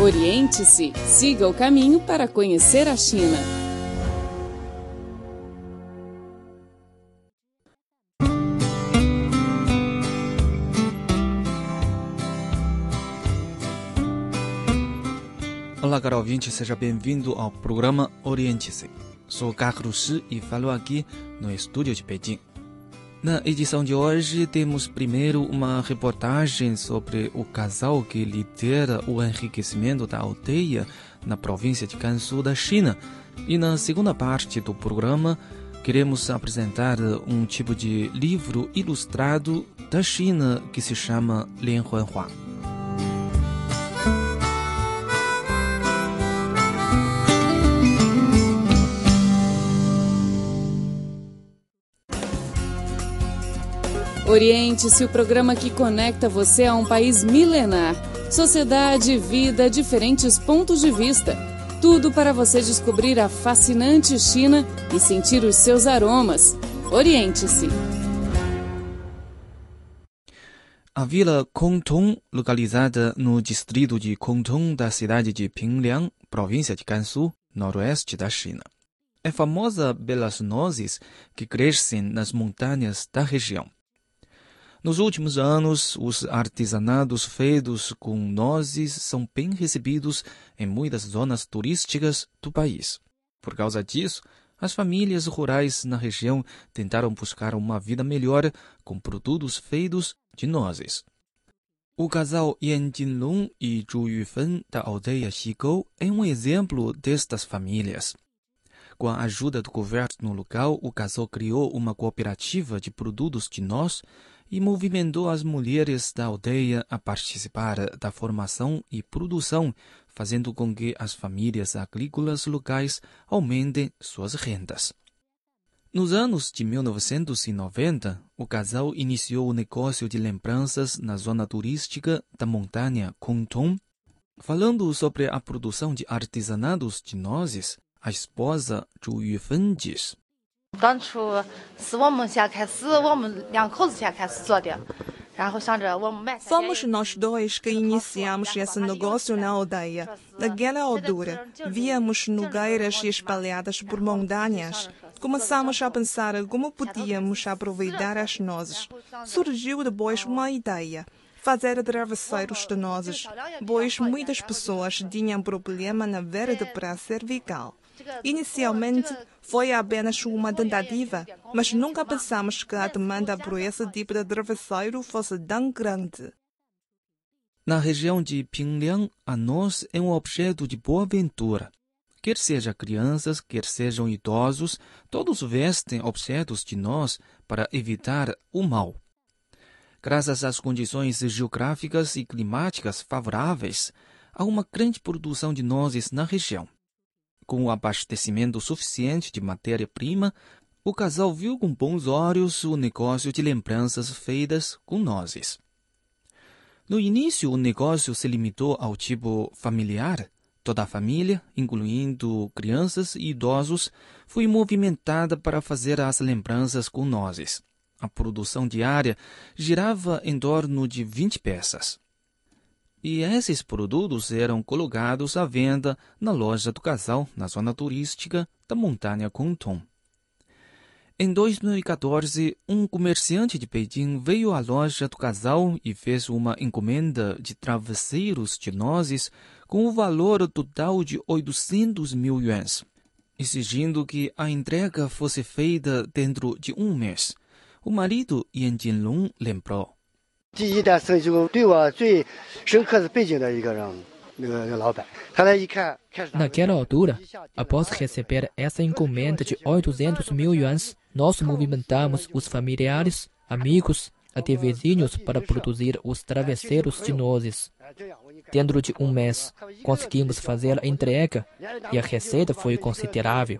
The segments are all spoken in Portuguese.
Oriente-se, siga o caminho para conhecer a China. Olá, caro ouvinte, seja bem-vindo ao programa Oriente-se. Sou Carlos Shi e falo aqui no estúdio de Pequim. Na edição de hoje, temos primeiro uma reportagem sobre o casal que lidera o enriquecimento da aldeia na província de Gansu da China. E na segunda parte do programa, queremos apresentar um tipo de livro ilustrado da China que se chama Lianhuanhua. Oriente-se o programa que conecta você a um país milenar. Sociedade, vida, diferentes pontos de vista. Tudo para você descobrir a fascinante China e sentir os seus aromas. Oriente-se. A vila Kongtong, localizada no distrito de Kongtong da cidade de Pingliang, província de Gansu, noroeste da China, é famosa pelas nozes que crescem nas montanhas da região. Nos últimos anos, os artesanados feitos com nozes são bem recebidos em muitas zonas turísticas do país. Por causa disso, as famílias rurais na região tentaram buscar uma vida melhor com produtos feitos de nozes. O casal Yan Jinlong e Zhu Yufen da aldeia Xigou é um exemplo destas famílias. Com a ajuda do governo local, o casal criou uma cooperativa de produtos de noz e movimentou as mulheres da aldeia a participar da formação e produção, fazendo com que as famílias agrícolas locais aumentem suas rendas. Nos anos de 1990, o casal iniciou o negócio de lembranças na zona turística da montanha Kongtong. Falando sobre a produção de artesanados de nozes, a esposa Zhu Yufen diz: 当初是我们先开始，我们两口子先开始做的，然后想着我们买。 Fomos nós dois que iniciamos esse negócio na aldeia. Naquela altura, víamos nogueiras espalhadas por montanhas. Começamos a pensar como podíamos aproveitar as nozes. Surgiu depois uma ideia. Fazer travesseiros de nozes, pois muitas pessoas tinham problema na vértebra cervical. Inicialmente, foi apenas uma tentativa, mas nunca pensamos que a demanda por esse tipo de travesseiro fosse tão grande. Na região de Pingliang, a noz é um objeto de boa ventura. Quer seja crianças, quer sejam idosos, todos vestem objetos de noz para evitar o mal. Graças às condições geográficas e climáticas favoráveis, há uma grande produção de nozes na região. Com o abastecimento suficiente de matéria-prima, o casal viu com bons olhos o negócio de lembranças feitas com nozes. No início, o negócio se limitou ao tipo familiar. Toda a família, incluindo crianças e idosos, foi movimentada para fazer as lembranças com nozes. A produção diária girava em torno de 20 peças. E esses produtos eram colocados à venda na loja do casal, na zona turística da montanha Kongtong. Em 2014, um comerciante de Beijing veio à loja do casal e fez uma encomenda de travesseiros de nozes com o valor total de 800 mil yuans, exigindo que a entrega fosse feita dentro de um mês. O marido Yan Jinlong lembrou. 第一单生意中对我最深刻是北京的一个人，那个那个老板，他来一看，开始 Naquela altura, após receber essa encomenda de 800 mil yuans, nós movimentamos os familiares, amigos, até vizinhos para produzir os travesseiros de nozes. Dentro de um mês, conseguimos fazer a entrega e a receita foi considerável.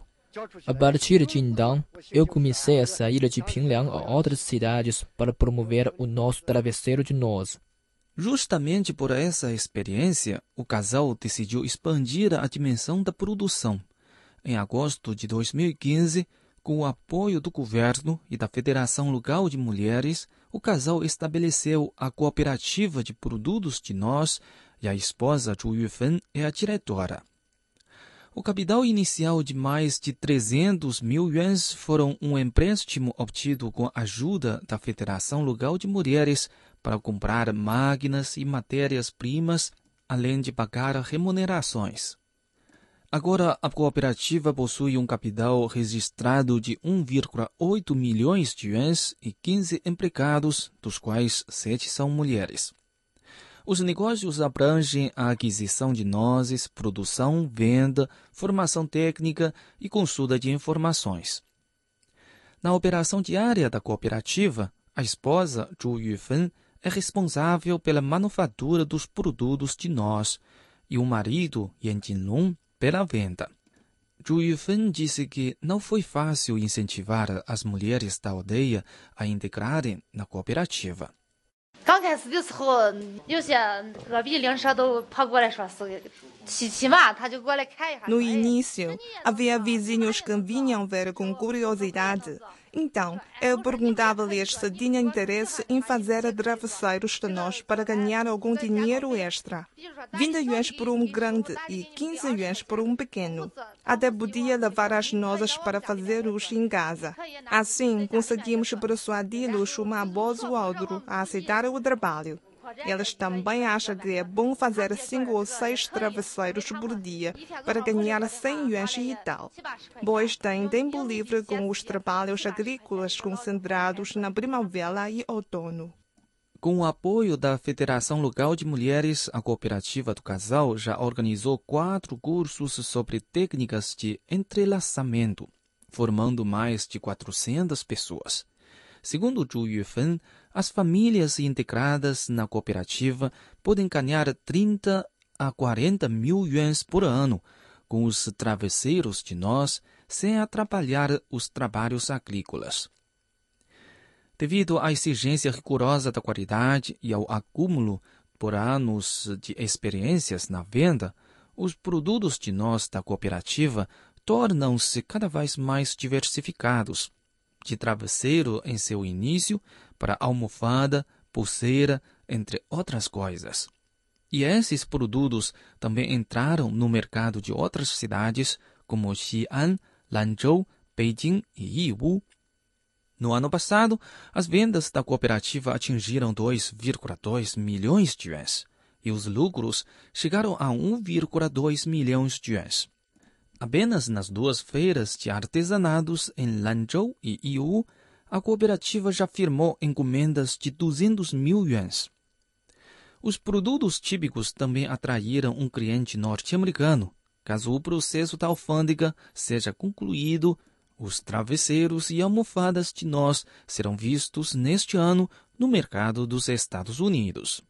A partir de então, eu comecei a sair de Pingliang a outras cidades para promover o nosso travesseiro de noz. Justamente por essa experiência, o casal decidiu expandir a dimensão da produção. Em agosto de 2015, com o apoio do governo e da Federação Local de Mulheres, o casal estabeleceu a cooperativa de produtos de nós e a esposa Zhu Yufen é a diretora. O capital inicial de mais de 300 mil yuans foram um empréstimo obtido com a ajuda da Federação Local de Mulheres para comprar máquinas e matérias-primas, além de pagar remunerações. Agora, a cooperativa possui um capital registrado de 1,8 milhões de yuans e 15 empregados, dos quais 7 são mulheres. Os negócios abrangem a aquisição de nozes, produção, venda, formação técnica e consulta de informações. Na operação diária da cooperativa, a esposa Zhu Yufen é responsável pela manufatura dos produtos de nós e o marido Yan Jinlong pela venda. Zhu Yufen disse que não foi fácil incentivar as mulheres da aldeia a integrarem na cooperativa. 刚开始的时候，有些隔壁邻舍都跑过来说是稀奇嘛，他就过来看一下。 No início, havia vizinhos que vinham ver com curiosidade. então, eu perguntava-lhes se tinham interesse em fazer travesseiros de nós para ganhar algum dinheiro extra. 20 yuans por um grande e 15 yuans por um pequeno. Até podia levar as nozes para fazê-los em casa. Assim, conseguimos persuadi-los uma voz ou outro a aceitar o trabalho. Eles também acham que é bom fazer cinco ou seis travesseiros por dia para ganhar 100 yuans e tal, pois têm tempo livre com os trabalhos agrícolas concentrados na primavera e outono. Com o apoio da Federação Local de Mulheres, a cooperativa do casal já organizou quatro cursos sobre técnicas de entrelaçamento, formando mais de 400 pessoas. Segundo Zhu Yufen, as famílias integradas na cooperativa podem ganhar 30 a 40 mil yuans por ano com os travesseiros de nós sem atrapalhar os trabalhos agrícolas. Devido à exigência rigorosa da qualidade e ao acúmulo por anos de experiências na venda, os produtos de nós da cooperativa tornam-se cada vez mais diversificados, de travesseiro em seu início para almofada, pulseira, entre outras coisas. E esses produtos também entraram no mercado de outras cidades como Xi'an, Lanzhou, Beijing e Yiwu. No ano passado, as vendas da cooperativa atingiram 2,2 milhões de yuans e os lucros chegaram a 1,2 milhões de yuans. Apenas nas duas feiras de artesanados em Lanzhou e Yiwu, a cooperativa já firmou encomendas de 200 mil yuans. Os produtos típicos também atraíram um cliente norte-americano. Caso o processo da alfândega seja concluído, os travesseiros e almofadas de nós serão vistos neste ano no mercado dos Estados Unidos.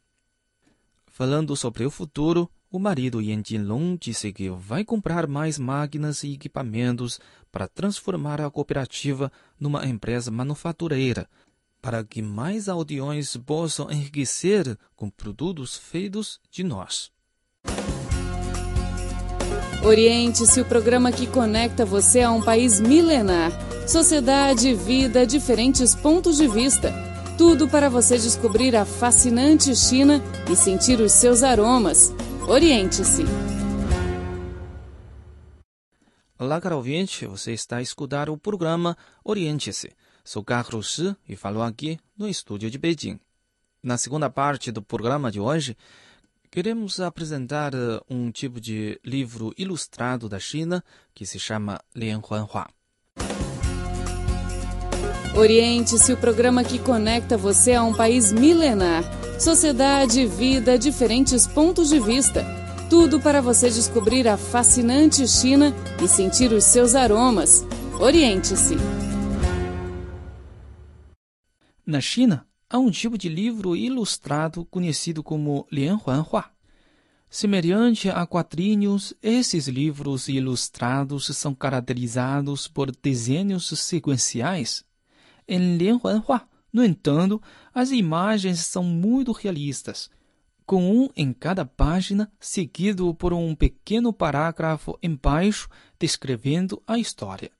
Falando sobre o futuro, o marido Yan Jinlong disse que vai comprar mais máquinas e equipamentos para transformar a cooperativa numa empresa manufatureira, para que mais aldeões possam enriquecer com produtos feitos de nós. Oriente-se o programa que conecta você a um país milenar. Sociedade, vida, diferentes pontos de vista. Tudo para você descobrir a fascinante China e sentir os seus aromas. Oriente-se. Olá, caro ouvinte, você está a escutar o programa Oriente-se. Sou Carlos Shi e falo aqui no estúdio de Beijing. Na segunda parte do programa de hoje, queremos apresentar um tipo de livro ilustrado da China que se chama Lianhuanhua. Oriente-se o programa que conecta você a um país milenar. Sociedade, vida, diferentes pontos de vista. Tudo para você descobrir a fascinante China e sentir os seus aromas. Oriente-se. Na China, há um tipo de livro ilustrado conhecido como Lianhuanhua. Semelhante a quadrinhos, esses livros ilustrados são caracterizados por desenhos sequenciais. Em Lianhuanhua, no entanto, as imagens são muito realistas, com um em cada página, seguido por um pequeno parágrafo embaixo descrevendo a história.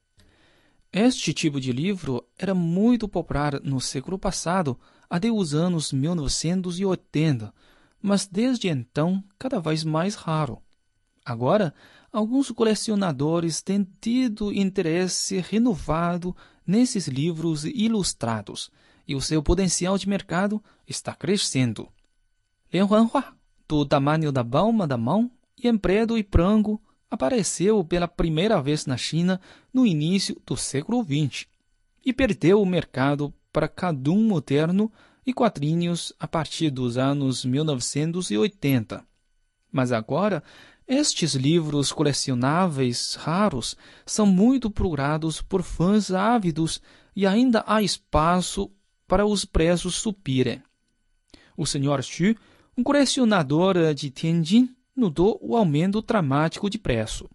Este tipo de livro era muito popular no século passado, até os anos 1980, mas desde então cada vez mais raro. Agora, alguns colecionadores têm tido interesse renovado nesses livros ilustrados e o seu potencial de mercado está crescendo. Lianhuanhua, do tamanho da palma da mão, e em preto e branco, apareceu pela primeira vez na China no início do século XX e perdeu o mercado para Cadum moderno e quadrinhos a partir dos anos 1980. Mas agora, estes livros colecionáveis raros são muito procurados por fãs ávidos e ainda há espaço para os preços subirem. O Sr. Xu, um colecionador de Tianjin, notou o aumento dramático de preço.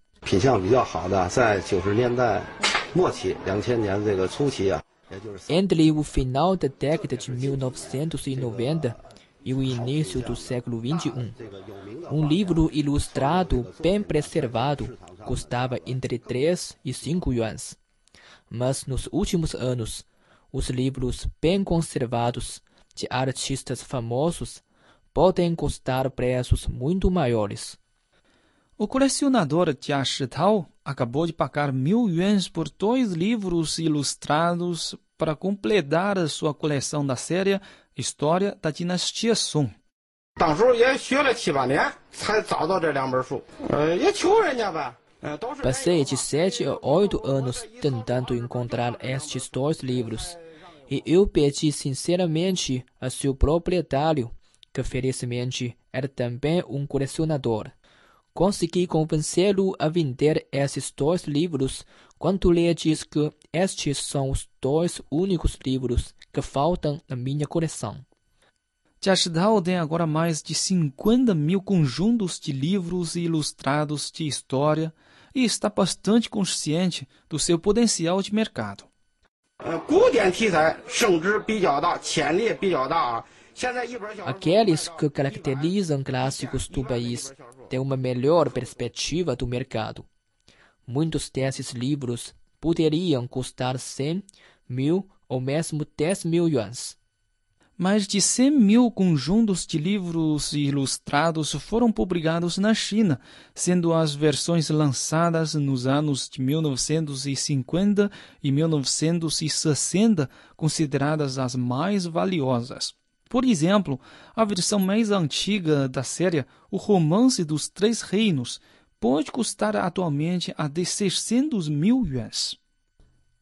Entre o final da década de 1990 e o início do século XXI, um livro ilustrado bem preservado custava entre 3 e 5 yuans. Mas nos últimos anos, os livros bem conservados de artistas famosos podem custar preços muito maiores. O colecionador Jia Shitao acabou de pagar mil yuans por dois livros ilustrados para completar a sua coleção da série História da Dinastia Song. Passei de sete a oito anos tentando encontrar estes dois livros, e eu pedi sinceramente a seu proprietário, que felizmente era também um colecionador. Consegui convencê-lo a vender esses dois livros quando lhe diz que estes são os dois únicos livros que faltam na minha coleção. Jiashidao tem agora mais de 50 mil conjuntos de livros ilustrados de história e está bastante consciente do seu potencial de mercado. Aqueles que caracterizam clássicos do país têm uma melhor perspectiva do mercado. Muitos desses livros poderiam custar 100 mil ou mesmo 10 mil yuans. Mais de 100 mil conjuntos de livros ilustrados foram publicados na China, sendo as versões lançadas nos anos de 1950 e 1960 consideradas as mais valiosas. Por exemplo, a versão mais antiga da série, O Romance dos Três Reinos, pode custar atualmente até 600 mil yuans.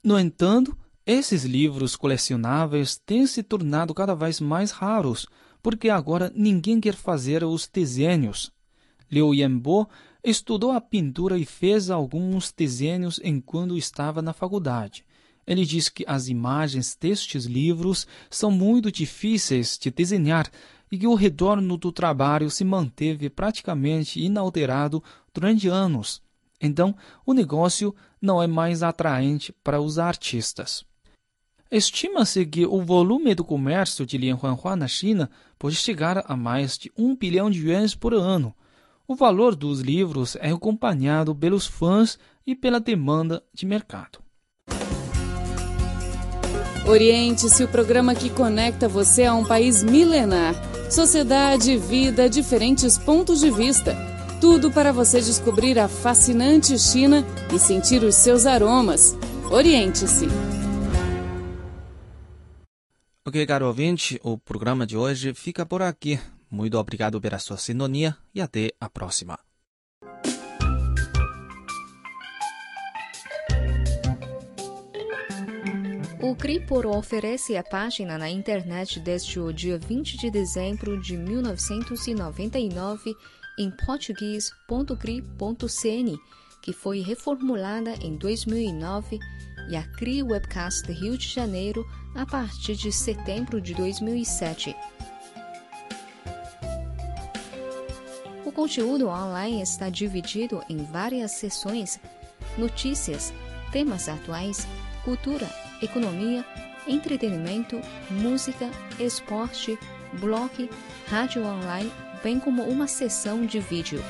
No entanto, esses livros colecionáveis têm se tornado cada vez mais raros, porque agora ninguém quer fazer os desenhos. Liu Yanbo estudou a pintura e fez alguns desenhos enquanto estava na faculdade. Ele diz que as imagens destes livros são muito difíceis de desenhar e que o retorno do trabalho se manteve praticamente inalterado durante anos. Então, o negócio não é mais atraente para os artistas. Estima-se que o volume do comércio de Lianhuanhua na China pode chegar a mais de um bilhão de yuans por ano. O valor dos livros é acompanhado pelos fãs e pela demanda de mercado. Oriente-se o programa que conecta você a um país milenar. Sociedade, vida, diferentes pontos de vista. Tudo para você descobrir a fascinante China e sentir os seus aromas. Oriente-se. Ok, caro ouvinte, o programa de hoje fica por aqui. Muito obrigado pela sua sintonia e até a próxima. O Cripor oferece a página na internet desde o dia 20 de dezembro de 1999 em português.cri.cn, que foi reformulada em 2009, e a CRI Webcast Rio de Janeiro a partir de setembro de 2007. O conteúdo online está dividido em várias seções: notícias, temas atuais, cultura, economia, entretenimento, música, esporte, blog, rádio online, bem como uma seção de vídeo.